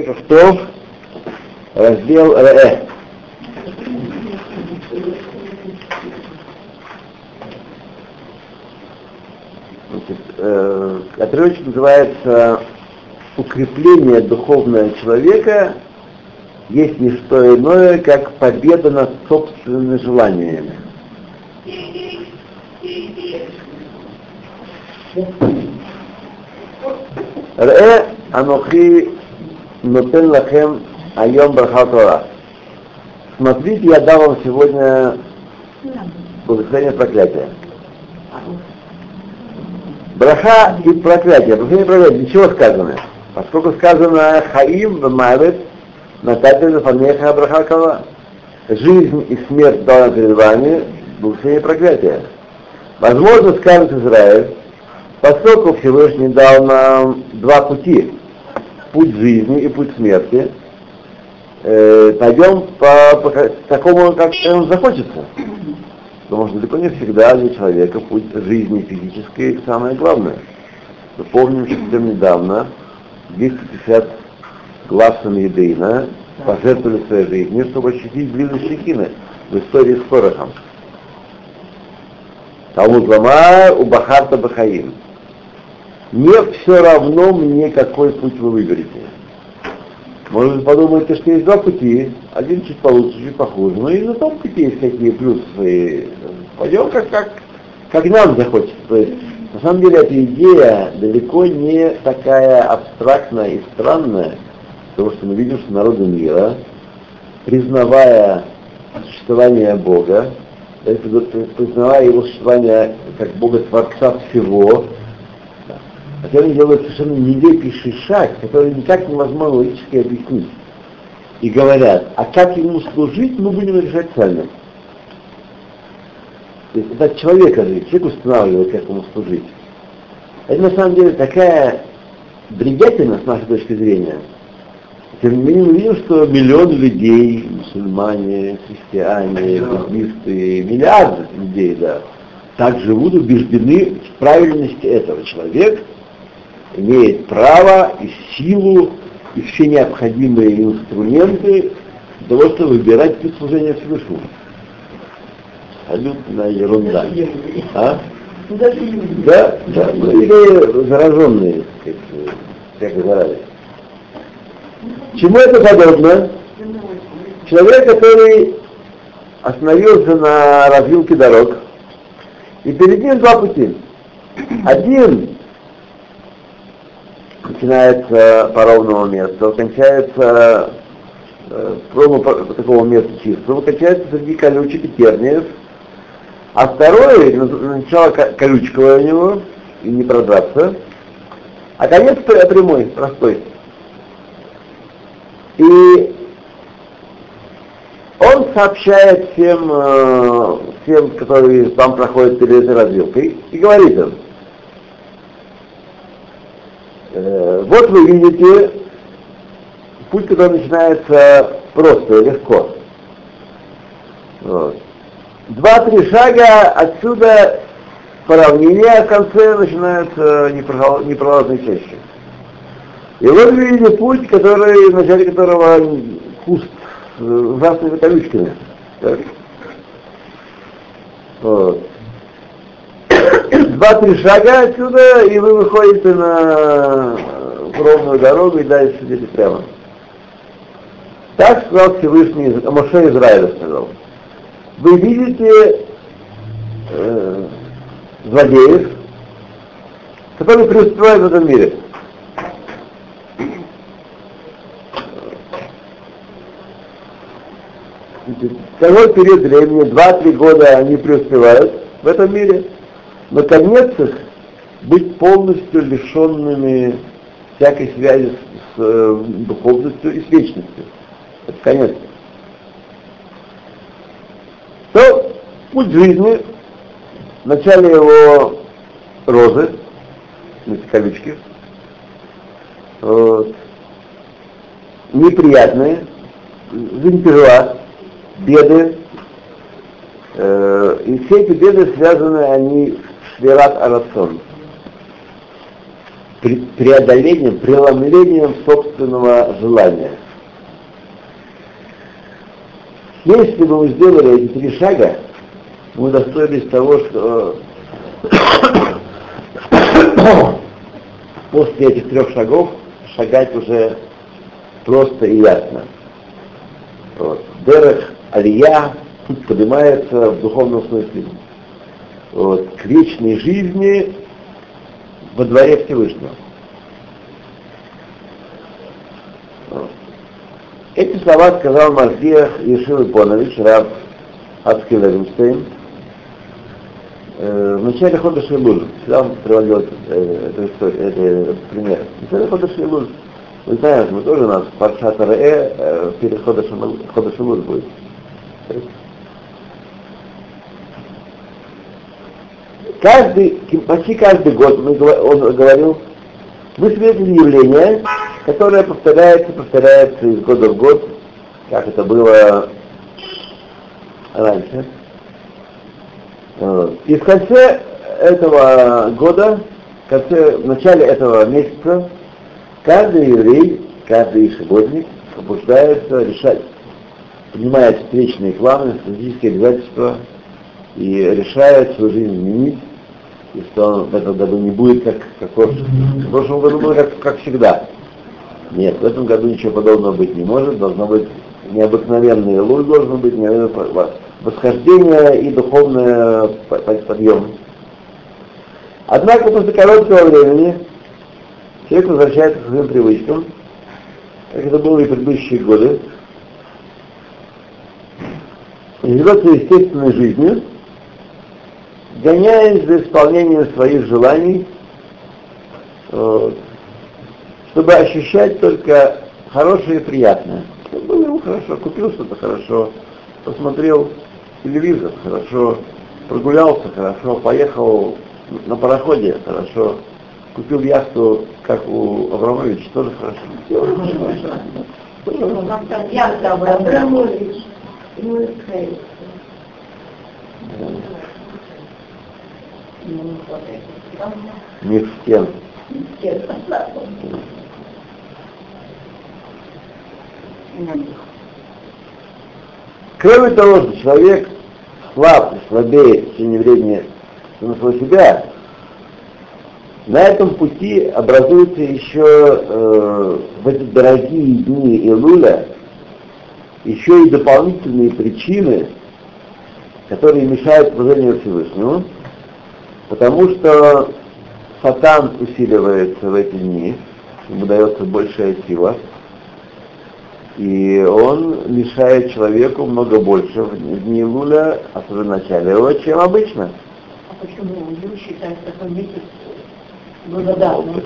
Кто? Раздел Ре. Значит, э, отрывочек называется «Укрепление духовного человека есть не что иное, как победа над собственными желаниями». Ре анохи нотен лахем айом брахатора. Смотрите, я дал вам сегодня благословение проклятия. Браха и проклятие. Благословение проклятие. Для чего сказано? Поскольку сказано Хаим в Мавет, Нататель Фанеха Брахакова. Жизнь и смерть дана перед вами, благословение проклятия. Возможно, скажет Израиль, поскольку Всевышний дал нам два пути, путь жизни и путь смерти, э, пойдем по, по такому, как он захочется. Потому что далеко не всегда для человека путь жизни физической самое главное. Мы помним, что совсем недавно 250 глав Санедейна пожертвовали своей жизнью, чтобы ощутить близость Шекины в истории с Корохом. Талмуд Лама у Бахарта Бахаим. Не все равно мне, какой путь вы выберете. Может быть, подумаете, что есть два пути, один чуть получше, чуть похуже, но и на том пути есть какие плюсы. Пойдем как, как, как нам захочется. То есть, на самом деле, эта идея далеко не такая абстрактная и странная, потому что мы видим, что народы мира, признавая существование Бога, признавая его существование как Бога Творца всего, хотя они делают совершенно нелепейший шаг, который никак невозможно логически объяснить. И говорят, а как ему служить, мы будем решать сами. То есть это от человека же, человек устанавливает, как ему служить. Это на самом деле такая бредятина с нашей точки зрения. Тем не менее мы видим, что миллион людей, мусульмане, христиане, буддисты, миллиарды людей, да, так живут убеждены в правильности этого. Человек имеет право и силу, и все необходимые инструменты для того, чтобы выбирать путь служения Всевышнему. Абсолютная ерунда. А? Да, да, ну или зараженные, сказать, всякой заразой. Чему это подобно? Человек, который остановился на развилке дорог, и перед ним два пути. Один начинается по ровному месту, кончается э, ровно по, такому месту чистого, кончается среди колючек и терниев, а второй, начало колючковое у него, и не продраться, а конец прямой, простой. И он сообщает всем, э, всем, которые там проходят перед этой и говорит им, вот вы видите путь, который начинается просто, легко. Вот. Два-три шага отсюда по равнине, а в конце начинается непролазные чаще. И вот вы видите путь, который, в начале которого куст с ужасными колючками. Так? Вот. Два-три шага отсюда, и вы выходите на ровную дорогу и дальше идете прямо. Так сказал Всевышний, Моше Израиля сказал. Вы видите э, злодеев, которые преуспевают в этом мире. Второй период времени, два-три года они преуспевают в этом мире, но конец их быть полностью лишенными всякой связи с, с э, духовностью и с вечностью. Это конец. То путь жизни, в начале его розы, эти колючки, вот, неприятные, жизнь тяжела, беды, э, и все эти беды связаны, они с Шверат Арацон. преодолением, преломлением собственного желания. Если бы мы сделали эти три шага, мы достоились того, что после этих трех шагов шагать уже просто и ясно. Вот. Дерех, Алия, поднимается в духовном смысле. Вот. К вечной жизни во дворе Всевышнего. Эти слова сказал Мардиях Ешив Ипонович, раб Ацкил Рубинштейн, в начале хода Шейлуль. Всегда он приводил э, эту историю, этот пример. В начале хода Шейлуль. Вы знаете, мы тоже у нас Паршат Ре э, перед хода Шейлуль будет. Каждый, почти каждый год, мы, он говорил, мы свидетели явления, которое повторяется, повторяется из года в год, как это было раньше. И в конце этого года, в конце, в начале этого месяца, каждый еврей, каждый шиботник побуждается решать, принимает встречные планы, стратегические обязательства и решает свою жизнь изменить, и что он в этом году не будет как, как в прошлом. В прошлом году было как, как всегда. Нет, в этом году ничего подобного быть не может, должно быть необыкновенный луй должен быть, восхождение и духовный подъем. Однако после короткого времени человек возвращается к своим привычкам, как это было и в предыдущие годы, и живет естественной жизнью, гоняясь за исполнением своих желаний, э, чтобы ощущать только хорошее и приятное. Было ему хорошо, купил что-то хорошо, посмотрел телевизор, хорошо, прогулялся, хорошо, поехал на пароходе, хорошо, купил яхту, как у Абрамовича, тоже хорошо. Яхта Абрамович. Мир стен. Кроме того, что человек слаб и слабеет в течение времени самого себя, на этом пути образуются еще э, в эти дорогие дни Илуля еще и дополнительные причины, которые мешают служению Всевышнему, потому что сатан усиливается в эти дни, ему дается большая сила, и он мешает человеку много больше в дни Луля, особенно в начале его, чем обычно. А почему Луль считается такой месяц благодарным?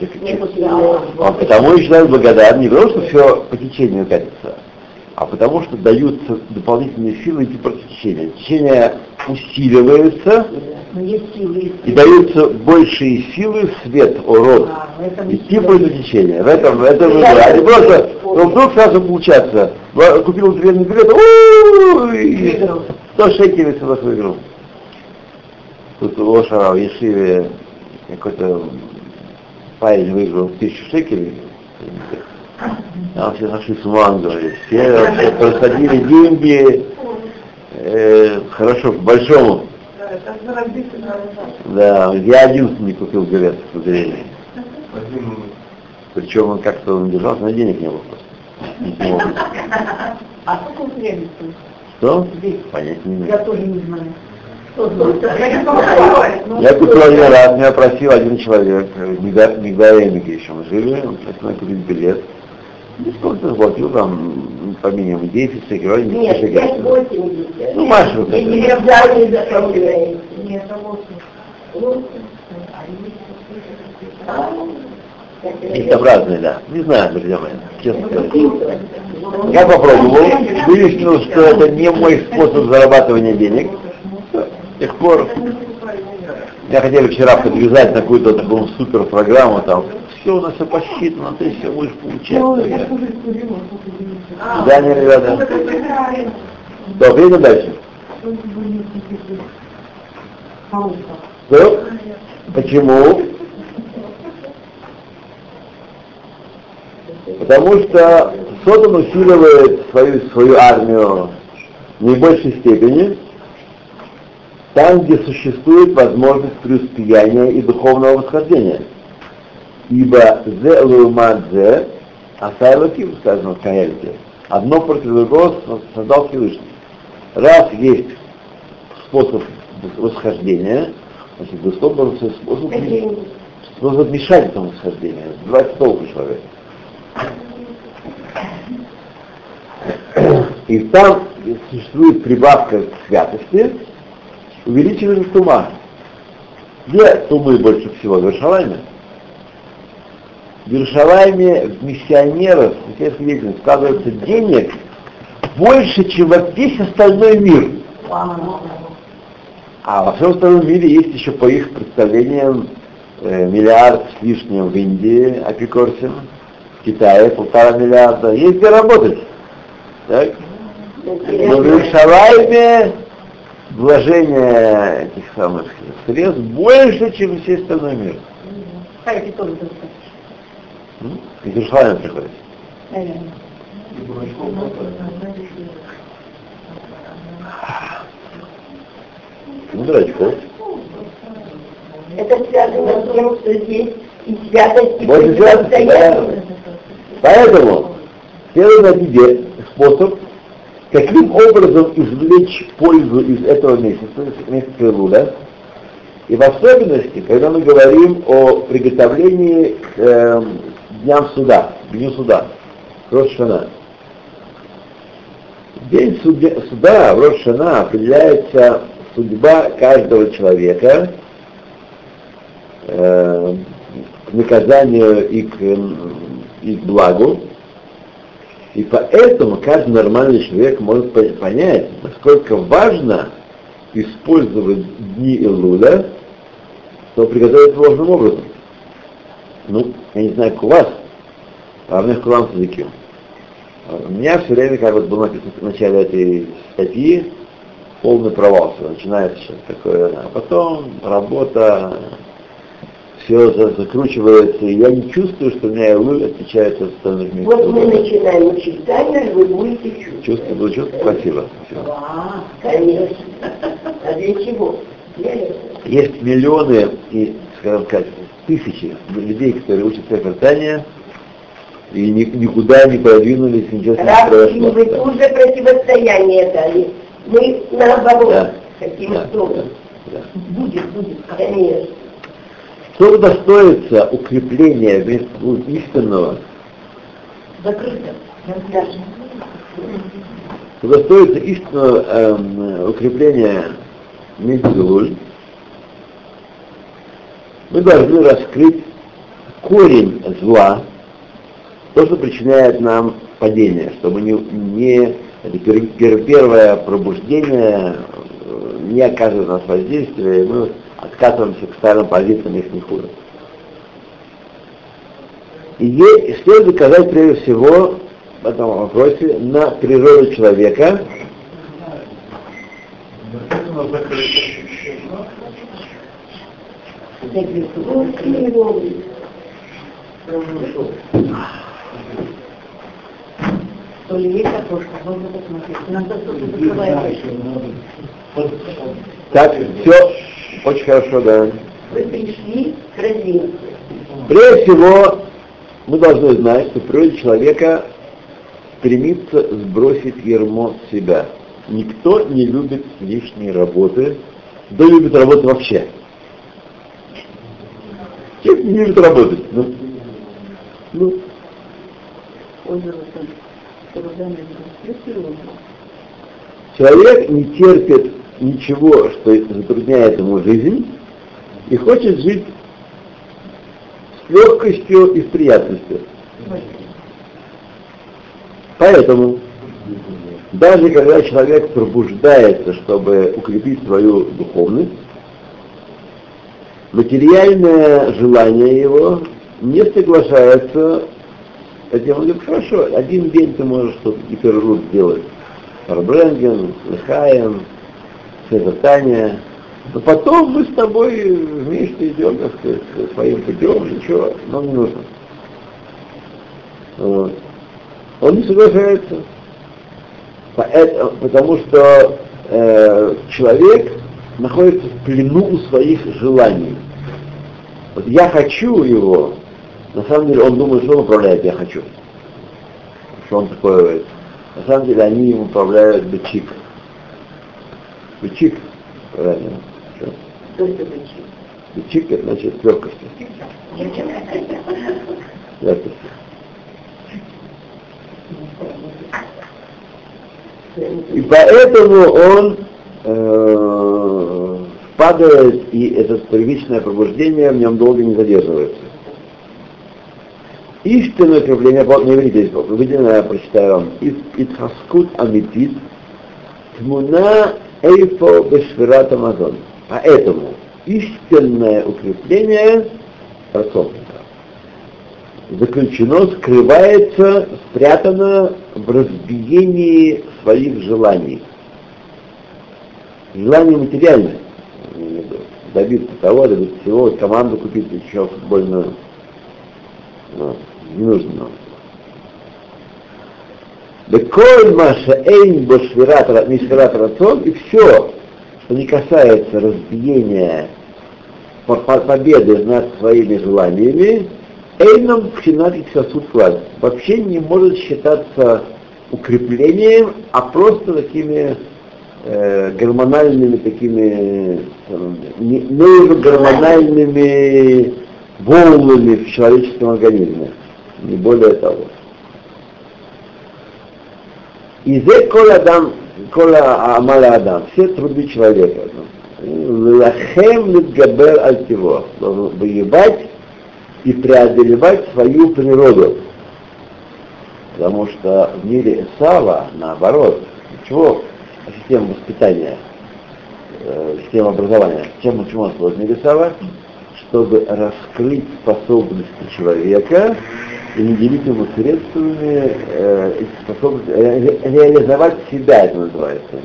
А потому и считают благодарным, не потому что все по течению катится, а потому что даются дополнительные силы идти против течения. Течение усиливается, и даются большие силы свет, урод, а, идти против течения. В этом, в этом выбор. А не просто, ну вдруг сразу получаться. Купил древний билет, и 100 шекелей сюда выиграл. Тут у Лошара в Ешиве какой-то парень выиграл тысячу шекелей. Там все нашли с ума, говорит. Все вообще просадили деньги, э, хорошо, к большому да, я один не купил билет в зрения. Причем он как-то он держался, но денег не было просто. А сколько времени Что? Понять не знаю. Я тоже не знаю. Я купил один раз, меня просил один человек, Мигдалия еще мы жили, он просил купить билет. Ну, сколько заплатил там по минимуму 10 шекелей, не Нет, 5-80. Ну, Маша, вот это. Нет, Есть там разные, да. Не знаю, друзья мои, честно сказать. Я попробовал, выяснил, что это не мой способ зарабатывания денег. С тех пор меня хотели вчера подвязать на какую-то такую супер программу, там все у нас все посчитано, ты все будешь получать. Свидание, ребята. Да, едем дальше. Что? Почему? Потому что Сотон усиливает свою, свою армию в наибольшей степени там, где существует возможность преуспеяния и духовного восхождения. Ибо зе лумадзе, асайла ким, сказано в Каэльте, одно против другого создал Всевышний. Раз есть способ восхождения, значит, доступен способ, способ мешать этому восхождению, сбивать толку человека. И там существует прибавка к святости, увеличивается тума. Где тумы больше всего? В Иерушалайме. В Иерушалайме миссионеров, в сельской деятельности складывается денег больше, чем во весь остальной мир. А во всем остальном мире есть еще по их представлениям э, миллиард с лишним в Индии, апикорсин, в Китае полтора миллиарда. Есть где работать. Так? Но в Иерушалайме вложение этих самых средств больше, чем все остальной мир. Хайки тоже. Из Иерушалайма приходит. Ну, дурачков. Это связано с тем, что здесь и святость, и Вот святость. Поэтому первый найти способ, каким образом извлечь пользу из этого месяца, месяца Илуля, и в особенности, когда мы говорим о приготовлении э, дням суда, дню суда, Рошана. День суда, суда в Рошана определяется судьба каждого человека э, к наказанию и к, и к благу. И поэтому каждый нормальный человек может понять, насколько важно использовать дни Илуля, чтобы приготовить должным образом. Ну, я не знаю, как у вас, а у меня в Кулам языке. У меня все время, как вот было написано в начале этой статьи, полный провал, все начинается такое, а потом работа, все закручивается, и я не чувствую, что у меня Илуль отличается от остальных мест. Вот мы начинаем учить таймер, вы будете чувствовать. Чувствую, буду чувствовать, спасибо. Да, конечно. А для чего? Есть миллионы и, скажем так, тысячи людей, которые учат Сефер и ни, никуда не продвинулись, ничего с ним не произошло. вы Да. уже противостояние дали, мы наоборот Да. хотим, Да, что да, да. будет, будет, конечно. Кто удостоится укрепления истинного, Закрыто. удостоится истинного эм, укрепления Мидзуль, мы должны раскрыть корень зла, то, что причиняет нам падение, чтобы не, не это пер- пер- первое пробуждение э, не оказывает на нас воздействия, и мы откатываемся к старым позициям, их не хуже. И е- стоит доказать прежде всего в этом вопросе на природу человека, То ли есть окошко, можно посмотреть. Иногда так, все, очень хорошо, да. Вы пришли к развитию. Прежде всего, мы должны знать, что в природе человека стремится сбросить ермо с себя. Никто не любит лишней работы, кто любит работать вообще. Человек не любит работать. Ну, ну, человек не терпит ничего, что затрудняет ему жизнь, и хочет жить с легкостью и с приятностью. Поэтому, даже когда человек пробуждается, чтобы укрепить свою духовность, материальное желание его не соглашается. Он говорит, хорошо, один день ты можешь что-то гиперрут сделать. Фарбренген, Лехаем, Севертания. Но потом мы с тобой вместе идем, так сказать, своим путем, ничего нам не нужно. Вот. Он не соглашается. Потому что э, человек находится в плену у своих желаний. Вот я хочу его, на самом деле он думает, что он управляет я хочу. Что он такой, на самом деле они им управляют бычик. Бычик, правильно. Бычик это значит легкость. Легкость. И поэтому он э, падает, и это первичное пробуждение в нем долго не задерживается. Истинное укрепление, не видите, выделено, я прочитаю вам, Итхаскут Амитит, Тмуна Эйфо Бешвират Амазон. Поэтому истинное укрепление рассопника заключено, скрывается, спрятано в разбиении своих желаний. Желание материальное. Добиться того, добиться всего, команду купить, еще футбольную. Ну, не нужно нам. Беколь Маша Эйн Бошвират Рацион, и все, что не касается разбиения победы над своими желаниями, Эйном пхинатик сосуд вообще не может считаться укреплением, а просто такими э, гормональными такими э, нейрогормональными волнами в человеческом организме. Не более того. И зе кола адам, кола амаля адам, все труды человека. Лахем литгабер альтиво, воевать и преодолевать свою природу. Потому что в мире Сава, наоборот, чего система воспитания, э, система образования, чем чему он мире Сава? Чтобы раскрыть способности человека и наделить ему средствами э, способности, ре, реализовать себя, это называется.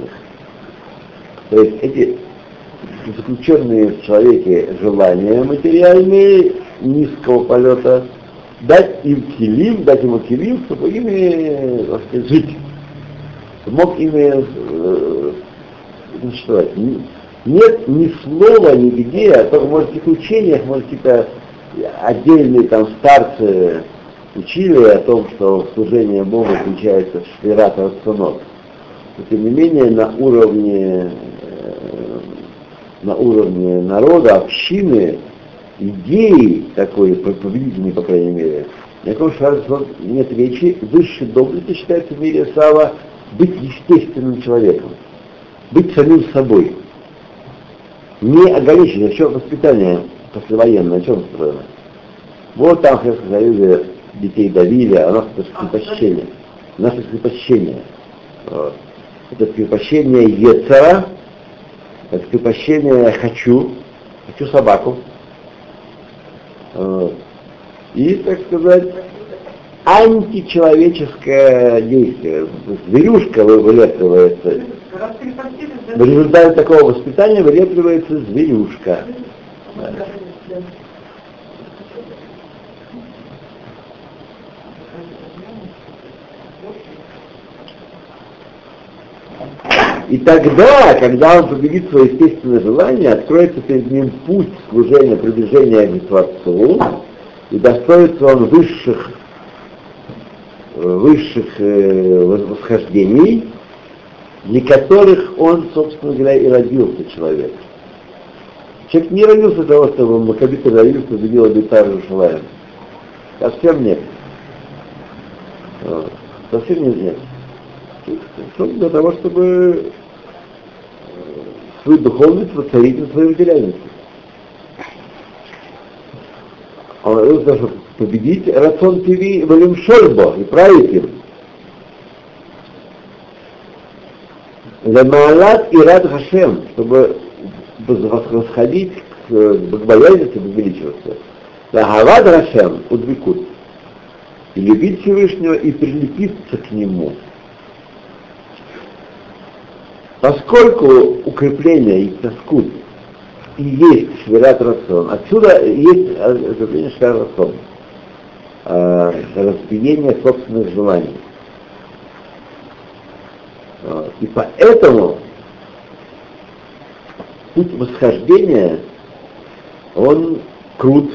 То есть эти заключенные в человеке желания материальные низкого полета, дать им килим, дать ему килим, чтобы ими сказать, жить. Мог ими э, существовать. Нет ни слова нигде, а только, в каких учениях, может, какие-то отдельные там старцы учили о том, что служение Богу включается в швират рационов. Но тем не менее на уровне э, на уровне народа, общины, идеи такой, победительной, по крайней мере, о каком нет речи, высшей доблести считается в мире Сава быть естественным человеком, быть самим собой, не ограниченным, а что воспитание послевоенное, чем строено? Вот там в Советском Союзе детей давили, а у нас это скрепощение. У нас это скрепощение. Вот. Это скрепощение Ецера, это скрепощение «хочу», «хочу собаку», и, так сказать, античеловеческое действие. Зверюшка вылепливается. В результате такого воспитания вылепливается зверюшка. И тогда, когда он победит свое естественное желание, откроется перед ним путь служения, приближения к Творцу, и достоится он высших, высших э, восхождений, для которых он, собственно говоря, и родился человек. Человек не родился для того, чтобы Макабит родился, победил Абитар Шалаем. Совсем нет. Совсем нет. нет. Для того, чтобы свою духовность воцарить на своей материальности. Он родился, чтобы победить рацион ТВ Валим Шольбо и править им. Ламалат и Рад Хашем, чтобы восходить к богобоязненности, возвеличиваться. Лагавад Хашем, удвикут. И любить Всевышнего и прилепиться к Нему. Поскольку укрепление и тоскут и есть швират рацион, отсюда есть укрепление швират рацион. Э, разбиение собственных желаний. И поэтому путь восхождения, он крут,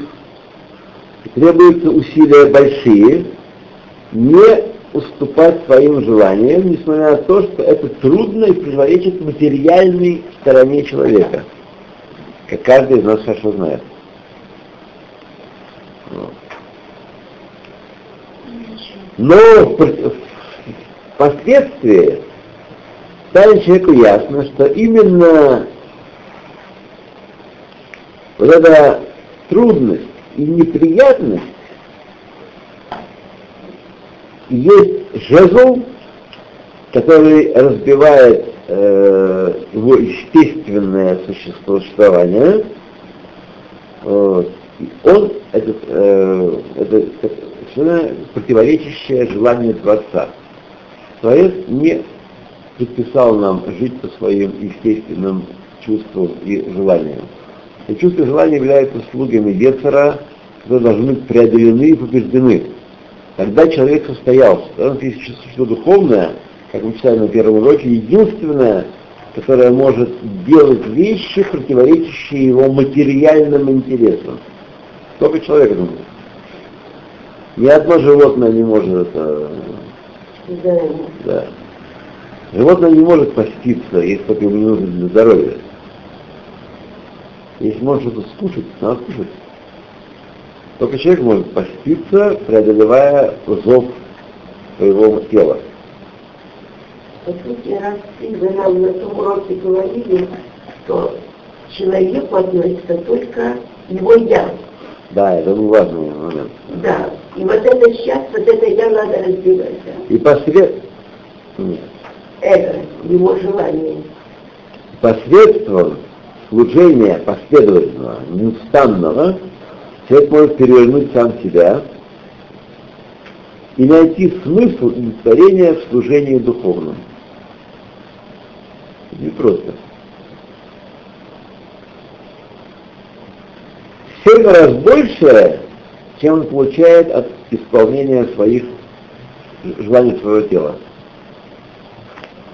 требуются усилия большие, не уступать своим желаниям, несмотря на то, что это трудно и противоречит материальной стороне человека, как каждый из нас хорошо знает. Но впоследствии станет человеку ясно, что именно вот эта трудность и неприятность есть жезл, который разбивает э, его естественное существование. Вот. он, этот, э, это совершенно противоречащее желанию Творца. Творец не предписал нам жить по своим естественным чувствам и желаниям. И чувства и желания являются слугами Гецера, которые должны быть преодолены и побеждены. Тогда человек состоялся. Что есть чувство духовное, как мы читали на первом уроке, единственное, которое может делать вещи, противоречащие его материальным интересам. Только человек может. Ни одно животное не может это... Да. да. Животное не может поститься, если только ему не нужно для здоровья. Если может что-то скушать, надо скушать. Только человек может поститься, преодолевая зов своего тела. По сути, раз вы нам на том уроке говорили, что человеку относится только его я. Да, это был важный момент. Да. И вот это сейчас, вот это я надо разбивать. Да? И послед... Это его желание. Посредством служения последовательного, неустанного, человек может перевернуть сам себя и найти смысл удовлетворения в служении духовному. Не просто. Семь раз больше, чем он получает от исполнения своих желаний своего тела.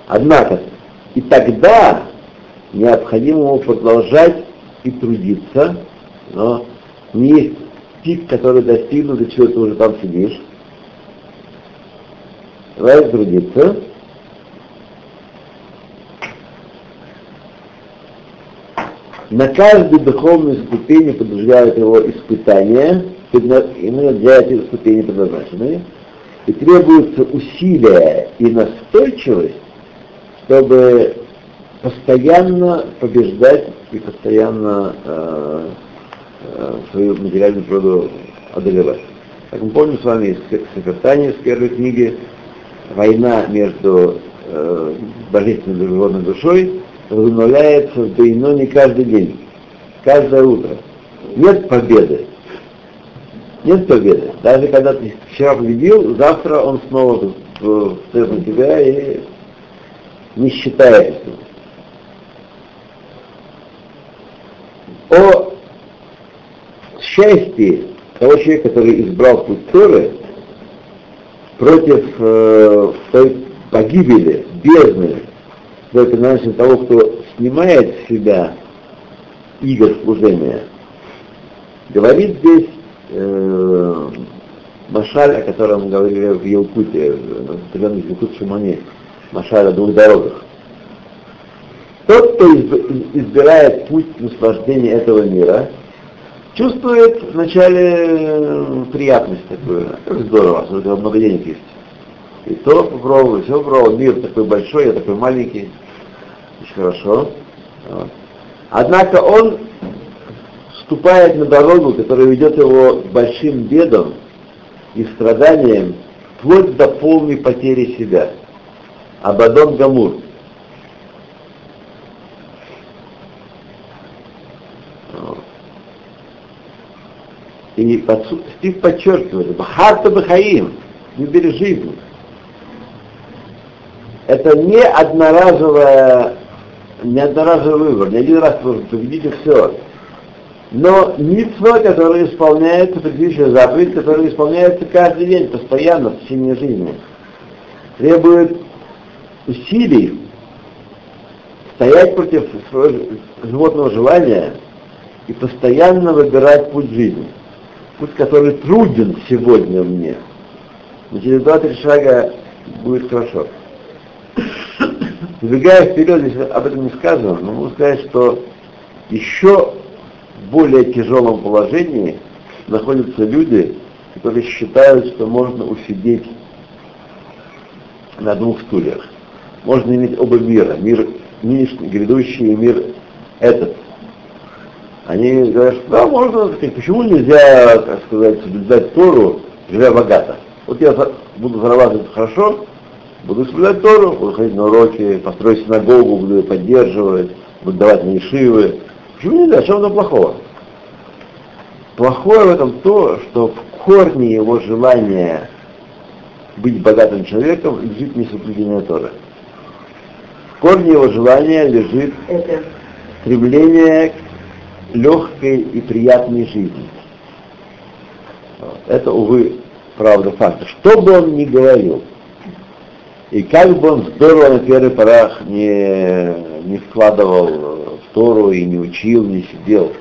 Однако, и тогда необходимо ему продолжать и трудиться, но не есть пик, который достигнут, и чего ты уже там сидишь. Давай трудиться. На каждой духовной ступени подразумевают его испытания, именно для этой ступени предназначенные, и требуются усилия и настойчивость, чтобы постоянно побеждать и постоянно э, э, свою материальную природу одолевать. Как мы помним с вами из Сефертания, с первой книги, война между э, божественной и животной душой возобновляется в не каждый день, каждое утро. Нет победы. Нет победы. Даже когда ты вчера победил, завтра он снова встает на тебя и не считает этого. О счастье того человека, который избрал путь Торы, против э, той погибели, бездны, только значит того, кто снимает с себя игр служения, говорит здесь э, Машаль, о котором говорили в Елкуте, в Елкут Шимоне, Машаль о двух дорогах. Тот, кто избирает путь наслаждения этого мира, чувствует вначале э, приятность такую, как здорово, что много денег есть. И то попробовал, и все попробовал, мир такой большой, я такой маленький, очень хорошо. Вот. Однако он вступает на дорогу, которая ведет его к большим бедам и страданиям, вплоть до полной потери себя. Абадон Гамур. И Стив подчеркивает, Бахарта Бахаим, выбери жизнь. Это не одноразовая, не одноразовый выбор, не один раз победить и все. Но митцва, которая исполняется, предыдущая заповедь, которая исполняется каждый день, постоянно, в течение жизни, требует усилий стоять против своего животного желания и постоянно выбирать путь жизни. Путь, который труден сегодня мне. Но через два-три шага будет хорошо. Забегая вперед, здесь об этом не сказано, но могу сказать, что еще в более тяжелом положении находятся люди, которые считают, что можно усидеть на двух стульях. Можно иметь оба мира, мир нынешний, грядущий и мир этот. Они говорят, что да, можно, почему нельзя, так сказать, соблюдать Тору, живя богато? Вот я буду зарабатывать хорошо, буду соблюдать Тору, буду ходить на уроки, построю синагогу, буду ее поддерживать, буду давать на ишивы. Почему нельзя? Что там плохого? Плохое в этом то, что в корне его желания быть богатым человеком лежит несоблюдение Торы. В корне его желания лежит Это. стремление к легкой и приятной жизни. Это, увы, правда факт. Что бы он ни говорил, и как бы он здорово на первых порах не, не вкладывал в Тору и не учил, не сидел.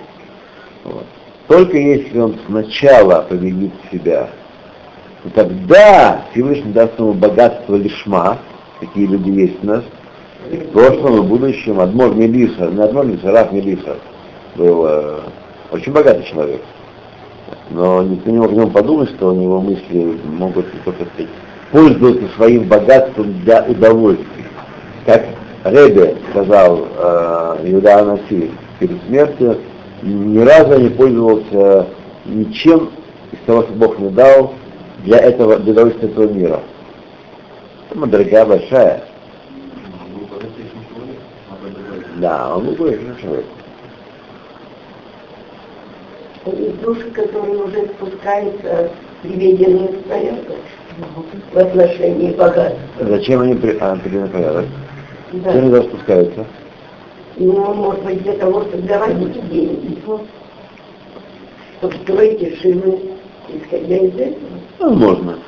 Вот. Только если он сначала победит себя, то тогда Всевышний даст ему богатство лишма, такие люди есть у нас, и в прошлом и будущем Адмор Мелиса, не Адмор Мелиса, Раф Мелиса был э, очень богатый человек. Но никто не мог о нем подумать, что у него мысли могут только сказать, пользоваться своим богатством для удовольствия. Как Ребе сказал э, Иуда Анаси перед смертью, ни разу не пользовался ничем из того, что Бог мне дал для этого, для удовольствия этого мира. Это дорогая большая. Да, он был человек. Душа, которая уже спускается приведенный в порядок в отношении богатства. Зачем они а, приведены в порядок? Да. Зачем они туда спускаются? Ну, может быть, для того, чтобы давать деньги. Чтобы строить шины, исходя из этого. Возможно.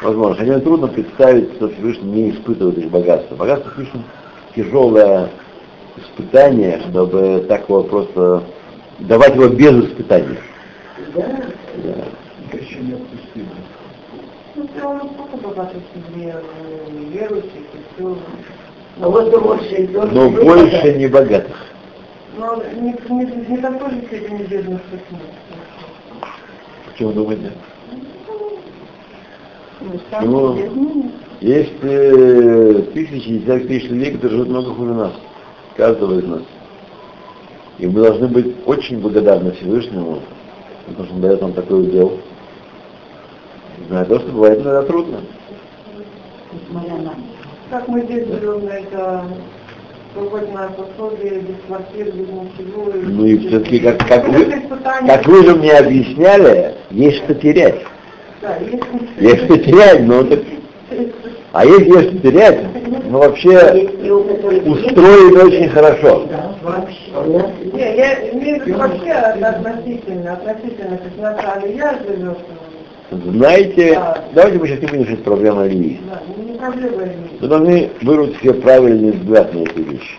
Возможно. Хотя трудно представить, что Всевышний не испытывает их богатство. Богатство слишком тяжелое испытание, чтобы так его просто давать его без испытания. Да. да еще не отпустили. Ну, все равно сколько богатых верующих и все. А вот больше, Но больше не богатых. Но не, не, не такой же степени бедных, как мы. Почему думаете? Ну, есть э, тысячи, десятки тысяч людей, которые живут много хуже нас, каждого из нас. И мы должны быть очень благодарны Всевышнему, потому что он дает нам такой удел. Знаю то, что бывает иногда трудно. Как мы здесь живем на это выходим на пособие, без квартиры, без ничего. Ну и все-таки, как, как, вы, как вы же мне объясняли, есть что терять. Да, есть, есть что терять, но так... А если есть что терять, ну вообще устроено очень хорошо. Да, вообще. Не, я имею в виду вообще относительно, относительно, как вначале я живет, знаете, давайте мы сейчас не будем решить проблему Алии. Мы должны вырвать все правильный взгляд на эти вещи.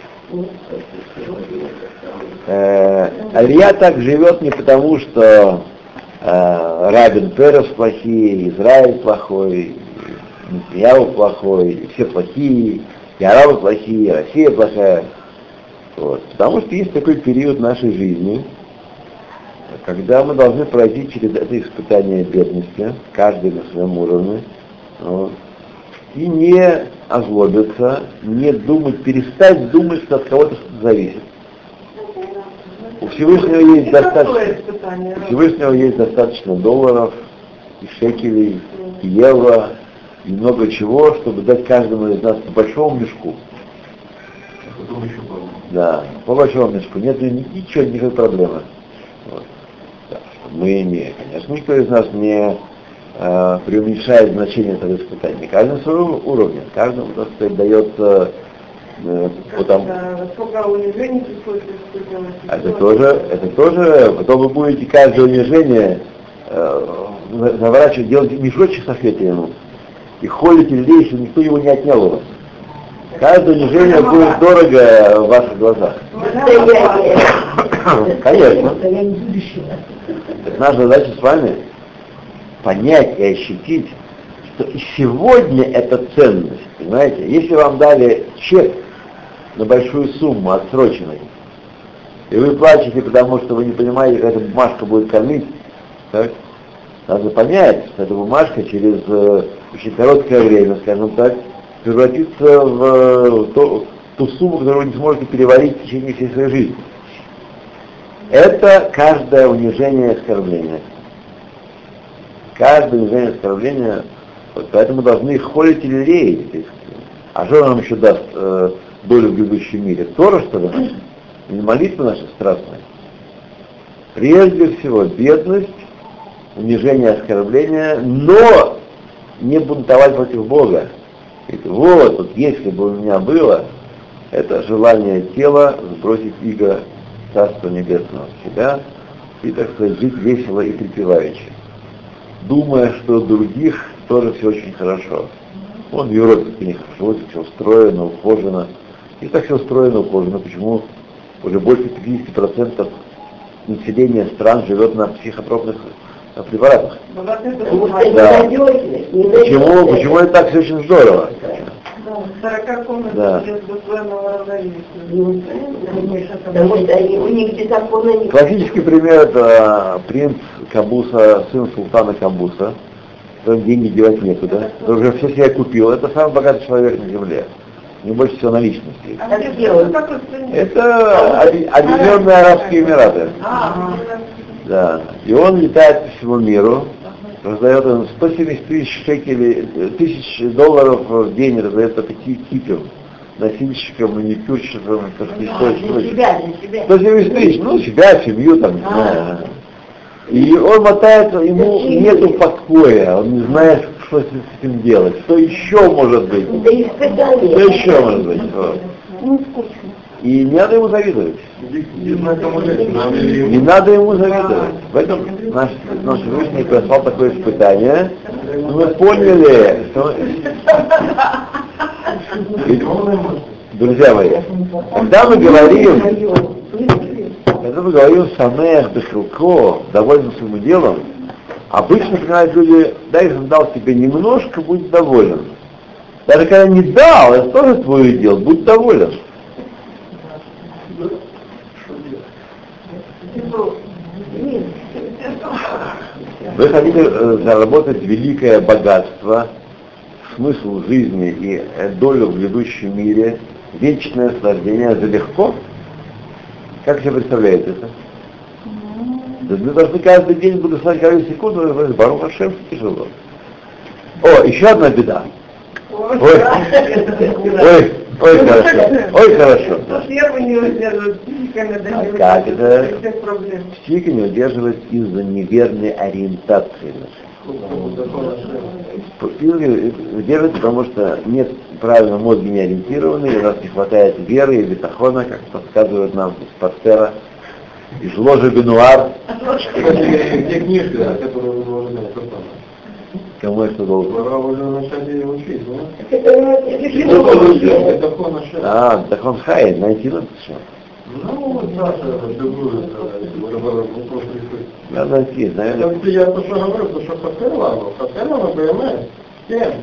Э, Алия так живет не потому, что э, Рабин Перес плохие, Израиль плохой, Нетаньяу плохой, все плохие, и арабы плохие, и Россия плохая. Вот. Потому что есть такой период нашей жизни, когда мы должны пройти через это испытание бедности, каждый на своем уровне, вот, и не озлобиться, не думать, перестать думать, что от кого-то что-то зависит. У Всевышнего есть достаточно, у Всевышнего есть достаточно долларов, и шекелей, и евро, и много чего, чтобы дать каждому из нас по большому мешку. Да, по большому мешку. Нет ничего, никакой проблемы. Вот мы не, конечно, никто из нас не э, преуменьшает значение этого испытания. Каждый на своем уровне, каждому, так сказать, дает Э. Сколько унижений приходится Это тоже, это тоже, потом вы будете каждое унижение э, заворачивать, делать мешочек со ему и холите людей, чтобы никто его не отнял у вас. Каждое унижение будет дорого в ваших глазах. Конечно. Это наша задача с вами понять и ощутить, что и сегодня это ценность. Понимаете, если вам дали чек на большую сумму отсроченной, и вы плачете, потому что вы не понимаете, как эта бумажка будет кормить, так? Надо понять, что эта бумажка через э, очень короткое время, скажем так, превратится в, э, то, ту сумму, которую вы не сможете переварить в течение всей своей жизни. Это каждое унижение и оскорбление. Каждое унижение и оскорбление, вот поэтому должны холить или леять. А что нам еще даст э, долю в грядущем мире? Тора, что ли? Или молитва наша страстная? Прежде всего, бедность, унижение, оскорбление, но не бунтовать против Бога. Говорит, вот, вот если бы у меня было, это желание тела сбросить иго Царства Небесного в себя и, так сказать, жить весело и припеваючи, думая, что других тоже все очень хорошо. Вон в Европе у них хорошо, все устроено, ухожено. И так все устроено, ухожено. Почему уже больше 50% населения стран живет на психотропных препаратах? Да. Почему, почему это так все очень здорово? 40 комнат да. Классический пример это принц Кабуса, сын султана Кабуса, которым деньги девать некуда, который уже все себе купил. Это самый богатый человек на земле. Не больше всего наличности. А это Объединенные Арабские Эмираты. А, да. И он летает по всему миру, раздает он 170 тысяч шекелей, тысяч долларов в день раздает только типам, носильщикам, маникюрщикам. Себя, себя. 170 тысяч, ну, себя, семью там, не знаю. И он мотает, ему нету покоя, он не знает, что с этим делать, что еще может быть. Что еще может быть. Вот. Ну, и не надо ему завидовать. Не надо ему завидовать. В этом наш, наш Всевышний послал такое испытание. Мы поняли, что... Друзья мои, когда мы говорим, когда мы говорим «Самех Бехилко», довольны своим делом, обычно понимают люди, дай я дал тебе немножко, будь доволен. Даже когда не дал, это тоже твое дело, будь доволен. Вы хотите э, заработать великое богатство, смысл жизни и долю в грядущем мире, вечное наслаждение за легко? Как себе представляете это? Да мы должны каждый день благословить каждую секунду, и говорить, Бару Хашем, тяжело. О, еще одна беда. Ой, ой, ой, хорошо, ой, хорошо. А как это? Психика не удерживает из-за неверной ориентации Удерживает, потому что нет правильно мозги не ориентированы, у нас не хватает веры и бетахона, как подсказывают нам из Пастера, из ложи Бенуар. Где книжка, которую вы должны Кому я что должен? Пора уже начать ее учить, да? А, так он хай, найти надо все. Ну, вот Саша другую, Надо найти, наверное. Я то, что говорю, то, что Хасерлану. Хасерлану, понимаешь? Всем.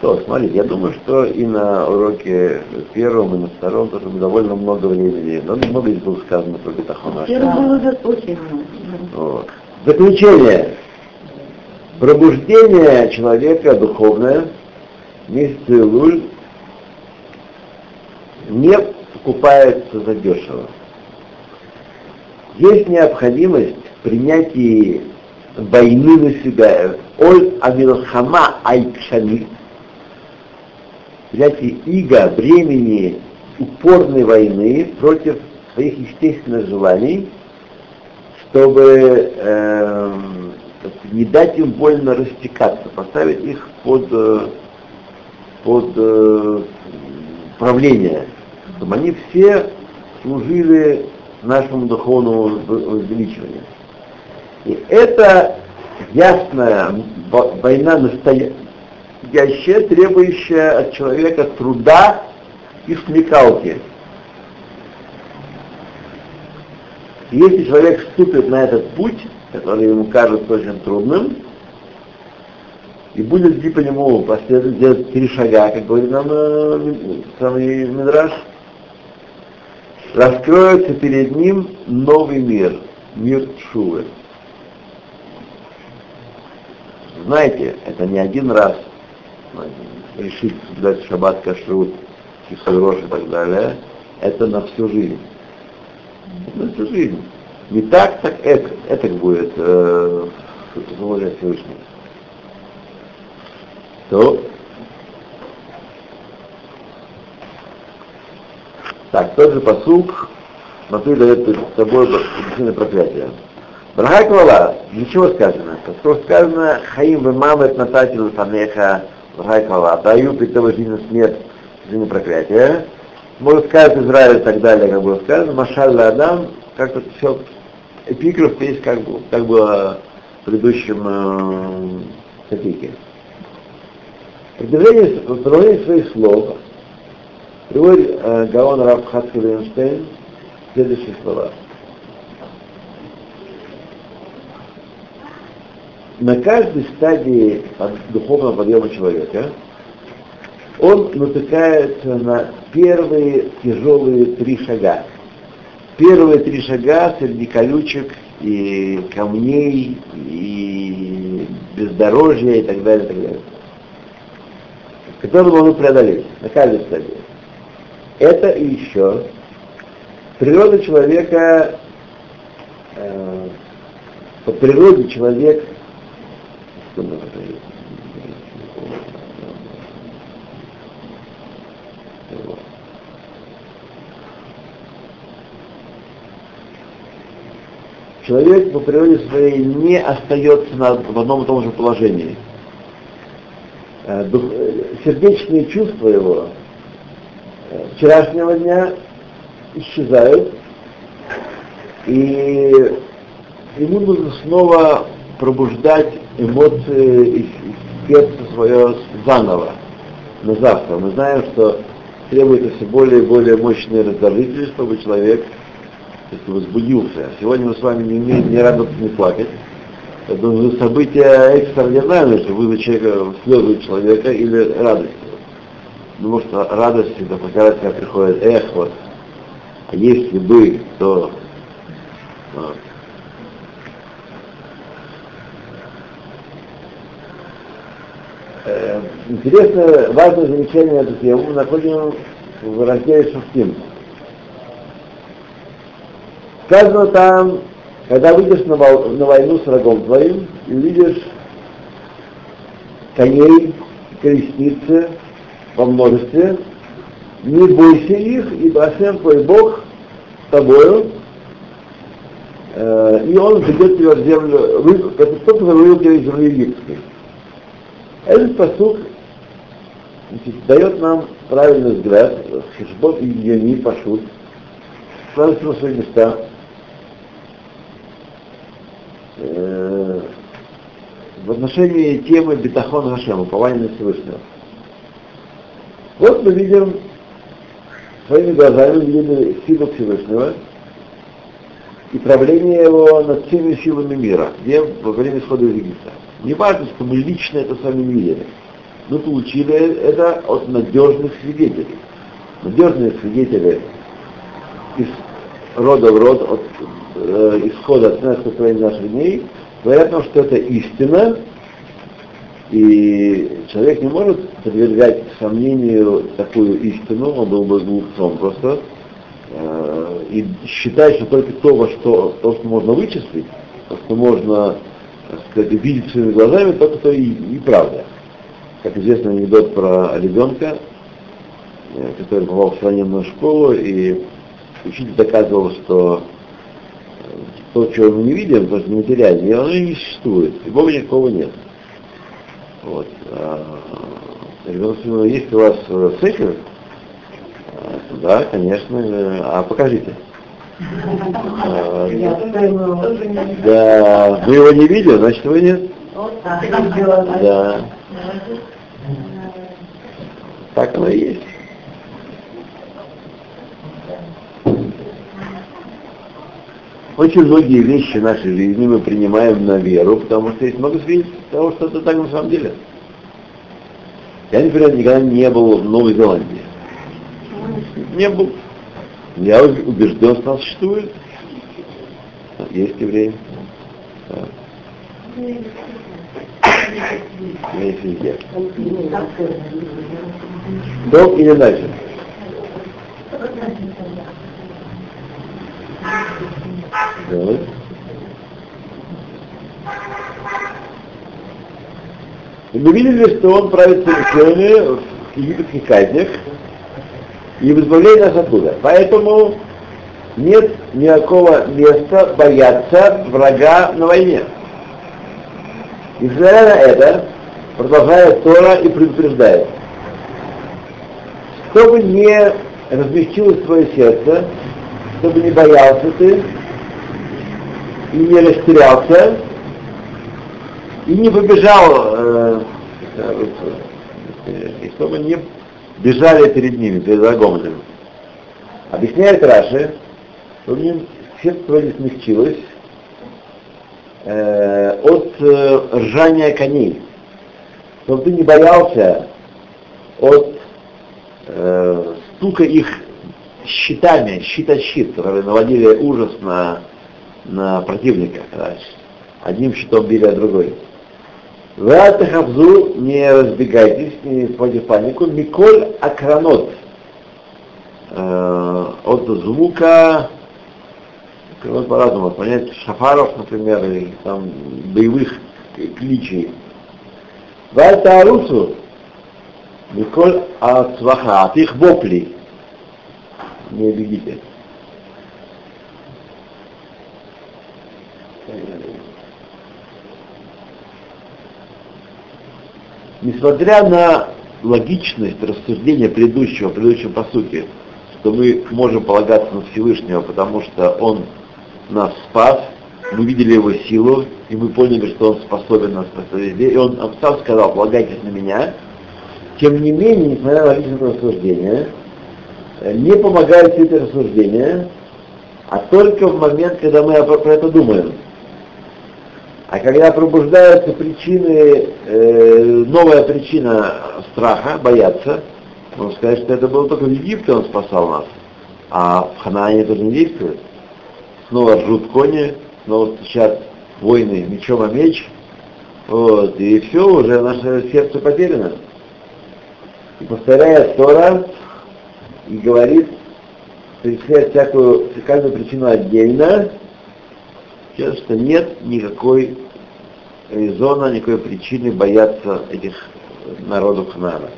То, смотрите, я думаю, что и на уроке первом, и на втором тоже довольно много времени, но много здесь было сказано про Бетахона. Первым было очень много. Заключение. Пробуждение человека духовное, месяц Илуль, не покупается задешево. Есть необходимость в принятии войны на себя. Оль Амилхама Айкшани, взятие иго, времени упорной войны против своих естественных желаний, чтобы э, не дать им больно растекаться, поставить их под, э, под э, правления, чтобы они все служили нашему духовному возвеличиванию. И это ясная война настоящая, требующая от человека труда и смекалки. Если человек вступит на этот путь, который ему кажется очень трудным, и будет идти по нему последовать, делать три шага, как говорит нам э, самый Мидраш, раскроется перед ним новый мир, мир Шувы. Знаете, это не один раз решить дать шаббат кашрут, кисурош и так далее, это на всю жизнь. на всю жизнь. Не так, так это, это будет э, воля Всевышнего. То Так, тот же посук, смотри, дает перед тобой причины проклятия. Брахай Квала, ничего сказано. Что сказано, Хаим вы мамы нататил фанеха Брахай Квала, даю перед тобой жизнь смерть, жизнь проклятия. Может сказать Израиль и так далее, как было сказано, Машалла Адам, как-то все, эпиграф есть как, бы, как было в предыдущем э, статике. Продолжение, продолжение своих слов Приводит э, Гаон Раб Хацкеленштейн следующие слова. На каждой стадии духовного подъема человека он натыкается на первые тяжелые три шага. Первые три шага среди колючек и камней, и бездорожья и так далее, и так далее. Которые можно преодолеть на каждой стадии. Это еще природа человека, э, по природе человек, человек по природе своей не остается на, в одном и том же положении. Э, э, сердечные чувства его вчерашнего дня исчезают, и ему нужно снова пробуждать эмоции из сердца свое заново, на завтра. Мы знаем, что требуется все более и более мощные раздражители, чтобы человек если возбудился. Сегодня мы с вами не умеем ни радоваться, ни плакать. Это событие экстраординарное, чтобы вызвать человека, слезы человека или радость потому что радость это пока раз приходит, эх, вот, а если бы, то вот. Э, интересное, важное замечание на эту тему находим в разделе Шуфтим. Сказано там, когда выйдешь на, на войну с врагом твоим и увидишь коней, колесницы, во множестве, не бойся их, ибо Ашем твой Бог с тобою, э, и Он ведет тебя в землю, вы, это тот, который вывел тебя из земли египетской. Этот посук значит, дает нам правильный взгляд, Хешбот и Йони Пашут, ставится на свои места. Э, в отношении темы Бетахон Хашем, упования на Всевышнего. Вот мы видим своими глазами, видим силу Всевышнего и правление его над всеми силами мира, где во время исхода из Египта. Не важно, что мы лично это с вами не видели. Мы получили это от надежных свидетелей. Надежные свидетели из рода в род, от э, исхода от 13 наших дней, говорят нам, что это истина, и человек не может подвергать сомнению такую истину, он был бы глупцом просто, э, и считать, что только то, во что, то, что можно вычислить, то, что можно так сказать, видеть своими глазами, только то и, и правда. Как известный анекдот про ребенка, э, который попал в сравненную школу, и учитель доказывал, что э, то, чего мы не видим, то, что нематериальное, оно и не существует, и Бога никакого нет. Вот. А, если у вас сехер, Да, конечно. А покажите. Да, вы его не видели, значит вы нет. Да. Так оно и есть. Очень многие вещи нашей жизни мы принимаем на веру, потому что есть много свидетельств того, что это так на самом деле. Я, например, никогда не был в Новой Зеландии. Не был. Я убежден, что она существует. Есть евреи. Да. Дом или дальше? Вот. Мы видели, что он правит целиком в египетских казнях и в избавлении нас оттуда. Поэтому нет никакого места бояться врага на войне. Несмотря на это, продолжает Тора и предупреждает, чтобы не размягчилось твое сердце, чтобы не боялся ты и не растерялся, и не побежал, э, э, и чтобы не бежали перед ними, перед врагом. Объясняет Раши, что у него сердце не смягчилось э, от э, ржания коней, чтобы ты не боялся от э, стука их щитами, щит-щит, которые наводили ужас на, на противника. Одним щитом били, а другой. Ватахавзу, не разбегайтесь, не входите в панику. Миколь акранот. Э, от звука, вот по-разному, понять, шафаров, например, или там боевых кличей. Вальта Арусу, Миколь Ацваха, от их воплей не бегите. Несмотря на логичность рассуждения предыдущего, предыдущего по сути, что мы можем полагаться на Всевышнего, потому что Он нас спас, мы видели Его силу, и мы поняли, что Он способен нас спасать И Он сам сказал, полагайтесь на меня. Тем не менее, несмотря на логичность рассуждения, не помогает все это рассуждение, а только в момент, когда мы про это думаем. А когда пробуждаются причины, э, новая причина страха, бояться, можно сказать, что это было только в Египте он спасал нас, а в Ханаане это не действует. Снова ржут кони, снова стучат войны мечом о меч, вот, и все, уже наше сердце потеряно. И повторяя Тора, и говорит, перечисляет всякую, каждую причину отдельно, что нет никакой резона, никакой причины бояться этих народов Ханана.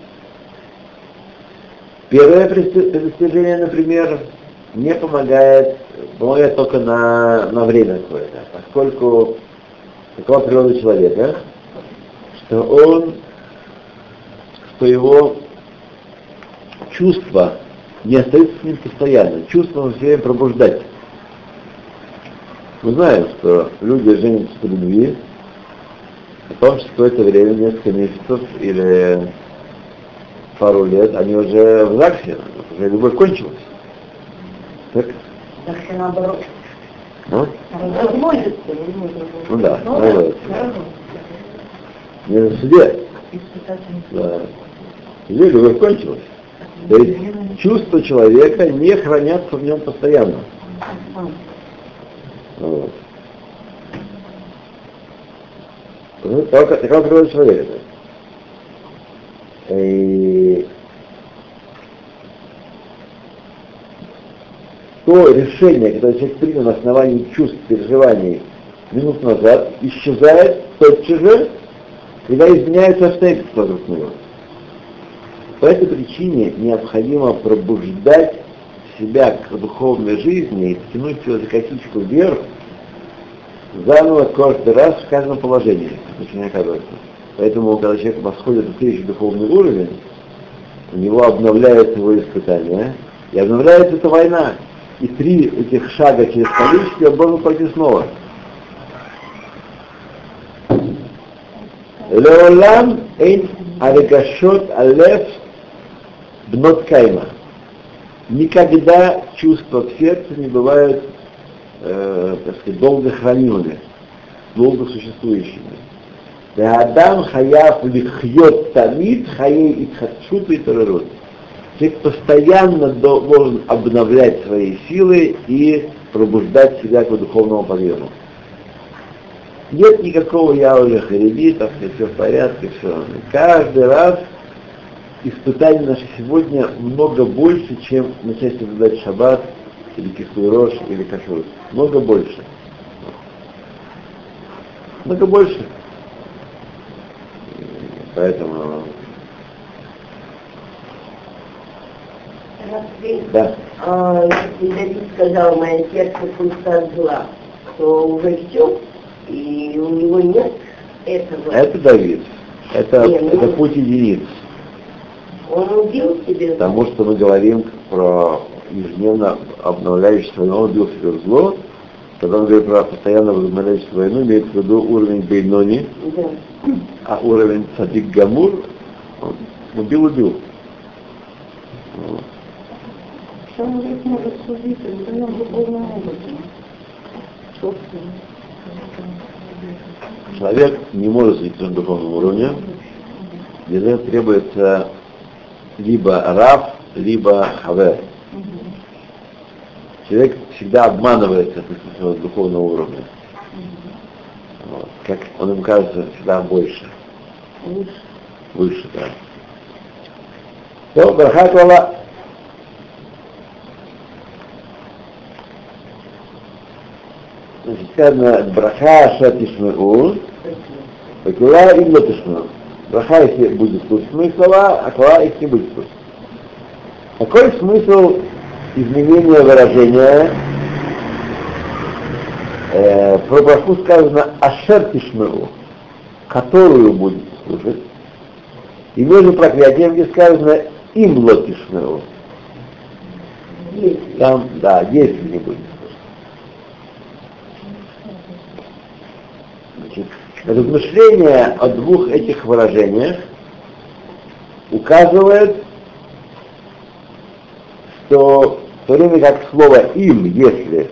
Первое предостережение, например, не помогает, помогает только на, на время какое-то, поскольку такова природа человека, что он, что его чувства не остается с ним постоянно. Чувство нужно все время пробуждать. Мы знаем, что люди женятся по любви, потом через какое-то время, несколько месяцев или пару лет, они уже в ЗАГСе, уже любовь кончилась. Так? Так что наоборот. Ну? Разводится, Ну да, разводится. Не на суде. Да. Уже любовь кончилась. То есть чувства человека не хранятся в нем постоянно. Такова природа человека. И то решение, которое человек принял на основании чувств, переживаний минут назад, исчезает тотчас же, когда изменяются обстоятельства вокруг него. По этой причине необходимо пробуждать себя к духовной жизни и тянуть ее за косичку вверх, заново каждый раз в каждом положении, начиная оказывается. Поэтому, когда человек восходит на следующий духовный уровень, у него обновляется его испытание, И обновляется эта война. И три этих шага через количество он должен пойти снова. Леолам эйн арегашот алев бнот кайма. Никогда чувства в сердце не бывают, э, так сказать, долго хранимыми, долго существующими. Адам хаяв лихьет тамид хаей итхатшут и терророт. Человек постоянно должен обновлять свои силы и пробуждать себя к духовному подъему. Нет никакого я уже харибитов, все в порядке, все. Каждый раз испытаний наших сегодня много больше, чем начать соблюдать шаббат, или кислый или кашур. Много больше. Много больше. Поэтому... Да. А, если Давид сказал, мое сердце пусто зла, то уже все, и у него нет этого. Это Давид. Это, Нет, это ну, путь единиц. Он убил себе. Потому что мы говорим про ежедневно обновляющееся войну, он убил себе зло, когда он говорит про постоянно возобновляющуюся войну, имеется в виду уровень Бейнони, да. а уровень Садик Гамур он убил-убил. Человек может судить, это нам духовном Человек не может судить на духовном уровне, для этого требуется либо рав, либо хавер. Человек всегда обманывается с своего духовного уровня. Вот. Как он ему кажется всегда больше. Выше. Выше, да. То, Бархат Вала. Значит, сказано, браха шатишмеу, Бакула и лотишмеу. Браха, если будет слушать мои слова, а кла, если не будет слушать. Какой смысл изменения выражения? Э, про браху сказано ашер тишмеу, которую будет слушать. И между проклятием, где сказано им лотишмеу. Там, да, если не будет Значит, размышление о двух этих выражениях указывает, что в то время как слово «им», если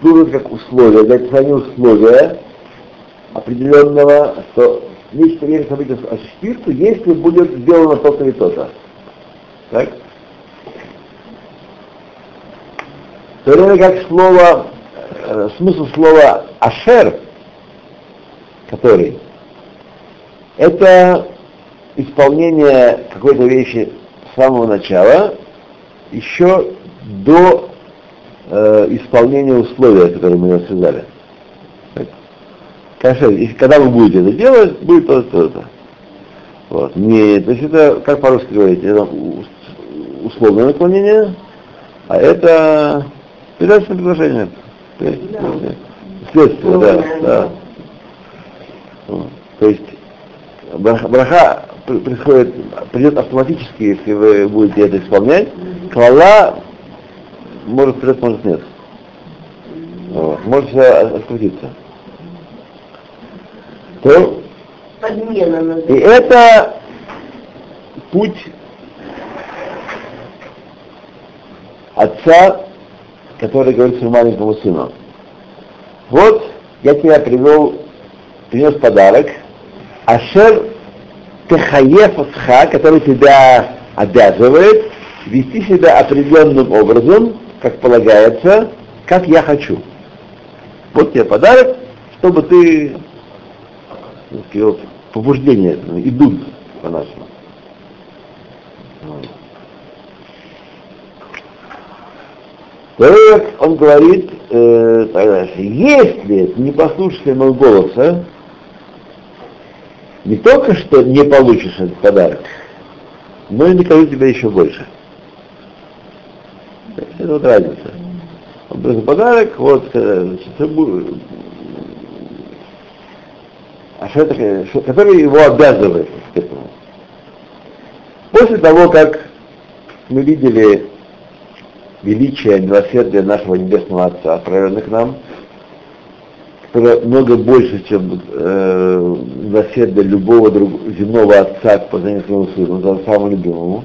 служит как условие, для описания условия определенного, то нечто время события осуществится, если будет сделано то-то и то-то. Так? В то время как слово, э, смысл слова «ашер» который это исполнение какой-то вещи с самого начала, еще до э, исполнения условия, которые мы связали. Конечно, если, когда вы будете это делать, будет то-то, то-то. Вот. Не, то есть это, как по-русски говорить, это условное наклонение, а это передачное предложение. Следствие, да, да. То есть браха происходит, придет автоматически, если вы будете это исполнять. Клала может придет, может нет. Вот. Может все открутиться. То, и это путь отца, который говорит своему маленькому сыну. Вот я тебя привел принес подарок, Ашер Техаев Отха, который тебя обязывает вести себя определенным образом, как полагается, как я хочу. Вот тебе подарок, чтобы ты вот, побуждения идут по-нашему. Так он говорит, э, если не послушаете моего голоса, не только что не получишь этот подарок, но и накажу тебя еще больше. Это вот разница. Он подарок, вот, э, значит, а что это, что, который его обязывает к этому. После того, как мы видели величия милосердия нашего Небесного Отца, отправленный к нам, которое много больше, чем э, милосердие любого другого земного отца по отношению к своему сыну, самому любимому,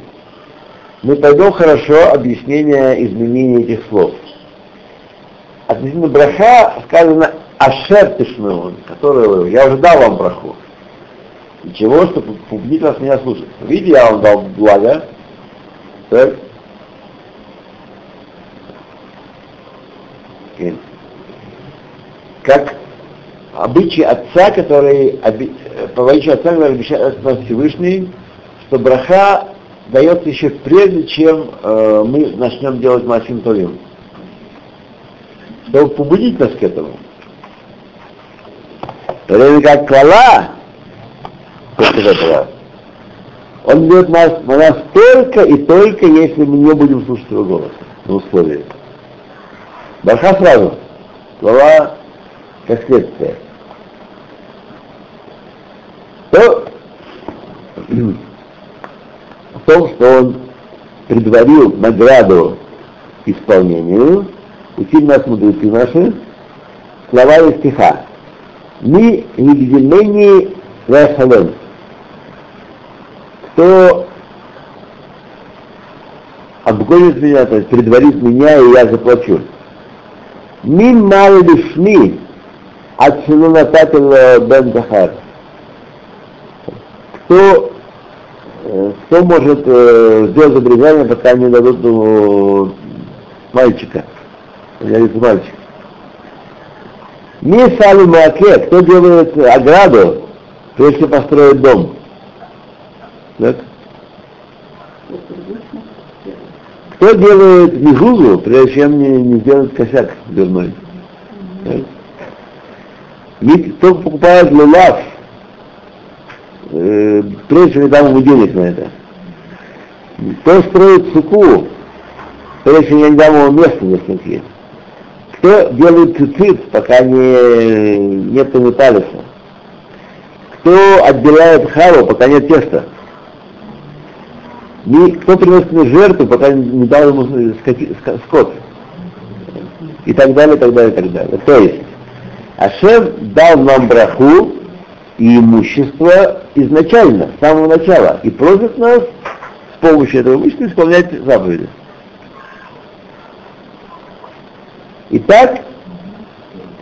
мы пойдем хорошо объяснение изменения этих слов. Относительно браха сказано Ашер Тишмеон, которую я уже дал вам браху. И чего, чтобы побудить вас меня слушать. Видите, я вам дал благо. Так. Как обычай отца, который, по обычаю отца, который обещает нас Всевышний, что браха дается еще прежде, чем э, мы начнем делать Масим Товим. Чтобы побудить нас к этому. В то как Клала, он берет нас, на только и только, если мы не будем слушать его голос на условии. Браха сразу. Слова как следствие. То в том, что он предварил награду исполнению, учили нас мудрецы наши, слова из стиха. Мы нигделени вяшалем. Кто обгонит меня, то есть предварит меня, и я заплачу. Мин мал лишни от Шилунататель бен Захар. Кто кто может э, сделать обрезание, пока не дадут ему мальчика? Говорит мальчик. Не сали маке, кто делает ограду, прежде построить дом. Так? Кто делает мижузу, прежде чем не, не сделать косяк дверной? Так? Кто покупает лулав, э, прежде чем дам ему денег на это. Кто строит суку, прежде чем я не дам ему место на суке. Кто делает цицит, пока не, нет металлиса. Кто отделяет хару, пока нет теста. И кто приносит мне жертву, пока не дал ему скот. И так далее, и так далее, и так далее. То есть, Ашем дал нам браху и имущество изначально, с самого начала, и просит нас с помощью этого имущества исполнять заповеди. Итак,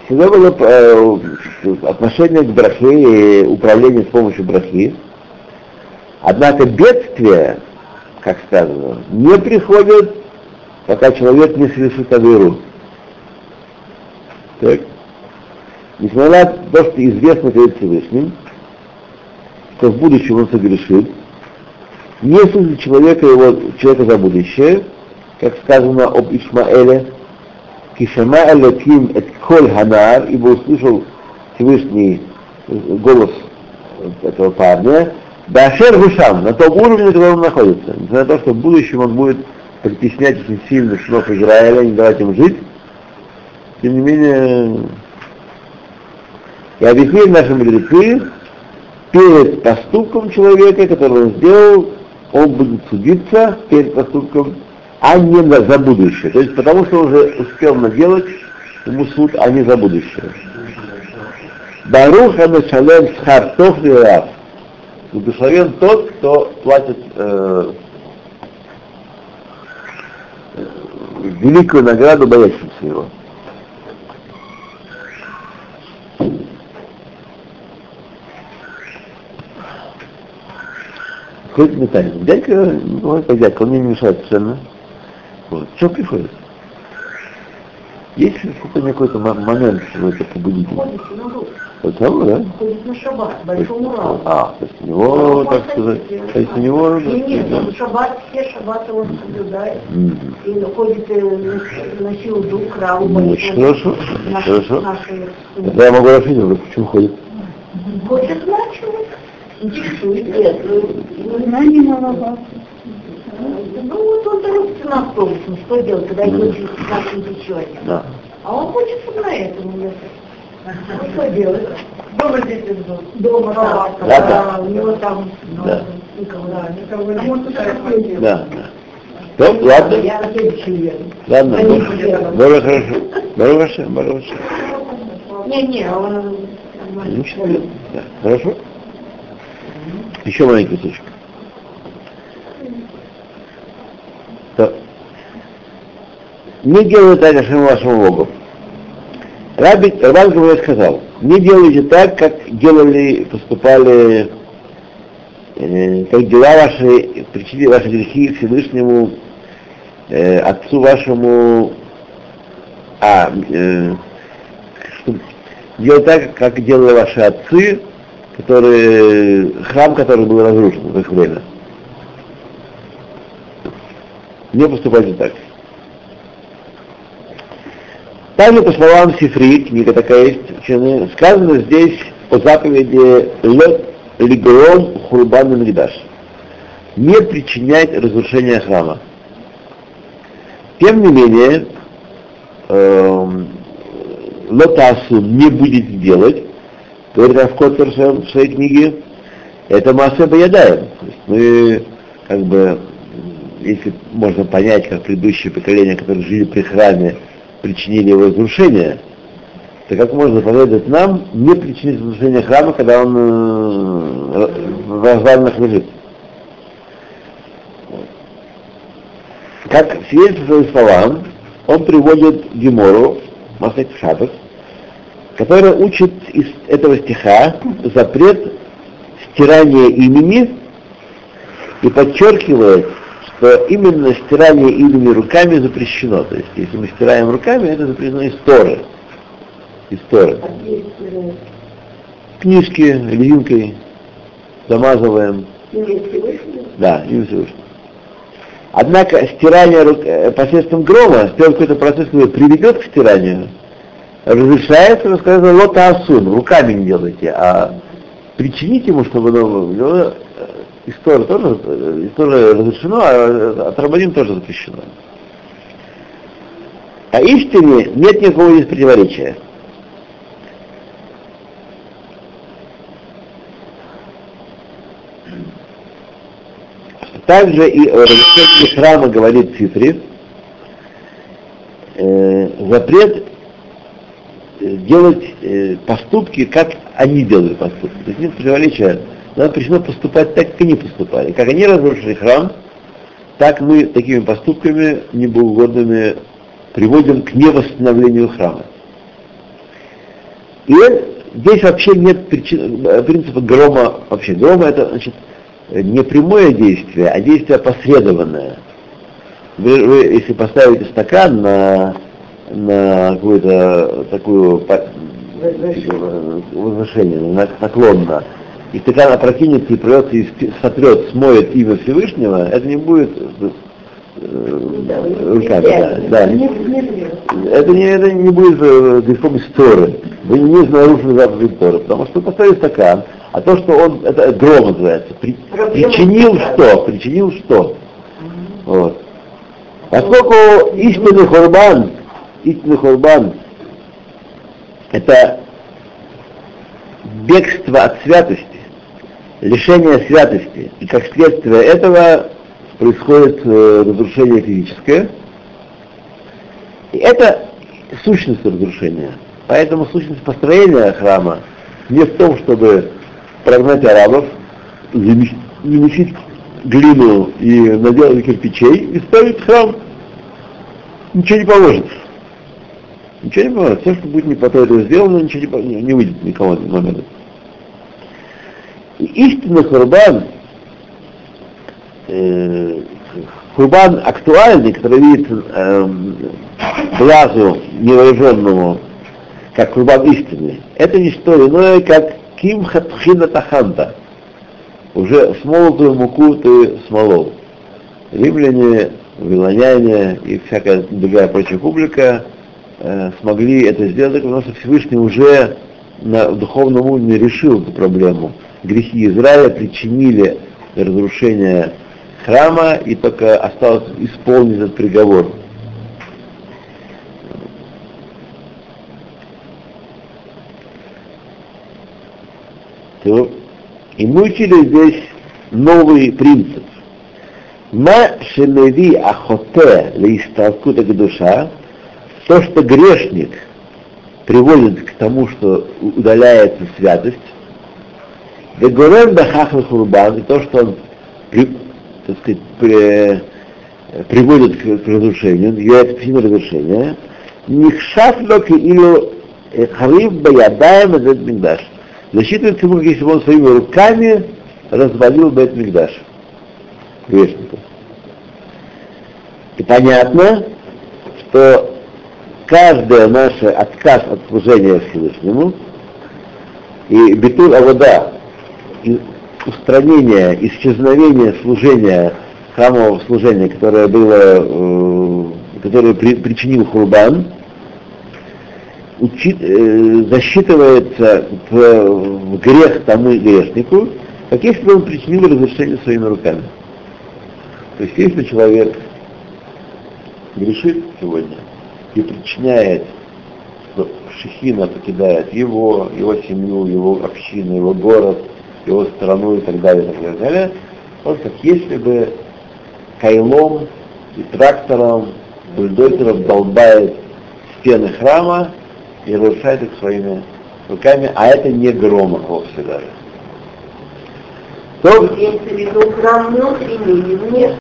всегда было э, отношение к брахе и управление с помощью брахи. Однако бедствие, как сказано, не приходит, пока человек не совершит авиру. Так? Несмотря на то, что известно перед Всевышним, что в будущем он согрешит, не судит человека, его, человека за будущее, как сказано об Ишмаэле, Кишама Элоким эт коль ханар, ибо услышал Всевышний голос этого парня, Дашер Гушам, на том уровне, на котором он находится. Несмотря на то, что в будущем он будет притеснять очень сильно сынов Израиля, не давать им жить, тем не менее, и объяснили наши мудрецы, перед поступком человека, который он сделал, он будет судиться перед поступком, а не за будущее. То есть потому что он уже успел наделать ему суд, а не за будущее. Барух Амешалем Схартов Лирав. Благословен тот, кто платит э, великую награду боящимся его. Приходит металлик. Дядька, ну, как дядька, он мне не мешает совершенно. Вот. Что приходит? Есть какой-то какой-то момент, что это побудить? Вот того, да? Ходит на шаббат, большой Урал. А, то есть у него, так сказать, то есть у него... Нет, нет, он шаббат, все шаббаты он соблюдает. И ходит э, на силу дух, крау, Ну, очень хорошо, хорошо. Тогда я могу расширить, почему ходит? Хочет знать человек. Интересует. Знание маловато. Ну вот он торопится на автобус, ну что делать, когда идет через 15 течением. Да. А он хочет на этом ехать. Ну что делать? Дома здесь дома. Дома, да. Да, да. У него там Да. никого, да, никого не может. Да, да. Ну, ладно. Я на следующем еду. Ладно, хорошо. Бог хорошо, Бог хорошо. Не-не, он... Ну, да, хорошо? Еще маленький кусочек. Не делайте так, Ашему вашему Богу. Раби, Рабан Гамалей сказал, не делайте так, как делали, поступали, э, как дела ваши, причинили ваши грехи Всевышнему, э, отцу вашему, а, э, делать так, как делали ваши отцы, которые, храм, который был разрушен в их время. Не поступайте так. Также, по словам Сифри, книга такая есть, ученые, сказано здесь о заповеди «Ле лигром хурбан мигдаш» не причинять разрушение храма. Тем не менее, эм, лотасу не будет делать, говорит Равкотер в своей книге, это масса есть мы, как бы, если можно понять, как предыдущие поколения, которые жили при храме, причинили его разрушение, то как можно заповедать нам не причинить разрушение храма, когда он э, в развалинах лежит? Как свидетельство своим словам, он приводит Гемору, Масет Шабас, которая учит из этого стиха запрет стирания имени и подчеркивает, что именно стирание имени руками запрещено. То есть, если мы стираем руками, это запрещено из Торы. Из Торы. Книжки резинкой замазываем. Да, имя Всевышнего. Однако стирание рук, э, посредством грома, сделать какой-то процесс, который приведет к стиранию, разрешается, сказано, лота асун, руками не делайте, а причинить ему, чтобы ну, история тоже, э, история разрешено, а отрабаним тоже запрещено. А истине нет никакого здесь противоречия. Также и о разрешении храма говорит э, запрет э, делать э, поступки, как они делают поступки. То есть нет противоречия. Нам причина поступать так, как они поступали. Как они разрушили храм, так мы такими поступками небоугодными приводим к невосстановлению храма. И здесь вообще нет причин, э, принципа грома вообще. Грома это значит не прямое действие, а действие опосредованное. Вы, вы, если поставите стакан на, на какую-то такую по- возвышение, на- наклонно, и стакан опрокинется и придется и сотрет, смоет имя Всевышнего, это не будет э, руками. Да, да. Это, не, это не будет э, грехом из Торы. Вы не нарушили заповедь Торы, потому что поставили стакан, а то, что он, это гром называется, при- причинил что? Причинил что? Вот. Поскольку истинный хурбан, истинный хурбан, это бегство от святости, лишение святости, и как следствие этого происходит э, разрушение физическое, и это сущность разрушения. Поэтому сущность построения храма не в том, чтобы прогнать арабов, замес- замесить глину и наделать кирпичей и ставить храм. Ничего не поможет. Ничего не поможет. Все, что будет не по той сделано, ничего не, не, выйдет никого на момент. И истинный хурбан, э, хурбан актуальный, который видит эм, глазу невооруженному, как хурбан истинный, это не что иное, как ким хатхина таханта. Уже смолотую муку ты смолол. Римляне, вавилоняне и всякая другая прочая публика э, смогли это сделать, потому что Всевышний уже на духовном уровне решил эту проблему. Грехи Израиля причинили разрушение храма, и только осталось исполнить этот приговор. И мы учили здесь новый принцип. Ма шелеви ахоте леисталкута душа, то, что грешник приводит к тому, что удаляется святость, Дегорен Бахахл Хурбан, то, что он так сказать, при, приводит к, к разрушению, является причиной разрушения, Нихшаф локи или Хариб Баядаем Бет Мигдаш. Засчитывается ему, если бы он своими руками развалил Бет Мигдаш. Грешников. И понятно, что каждый наш отказ от служения Всевышнему и битуль авода, и устранение, исчезновение служения, храмового служения, которое было, э, которое при, причинил Хурбан, учит, э, засчитывается в, в грех тому грешнику, как если бы он причинил разрушение своими руками. То есть если человек грешит сегодня и причиняет, что Шехина покидает его, его семью, его общину, его город, его страну и так далее, и так далее, и так далее он как если бы кайлом и трактором, бульдозером долбает стены храма и разрушает их своими руками, а это не громах вовсе даже. То, в храм внутренний, не внешний.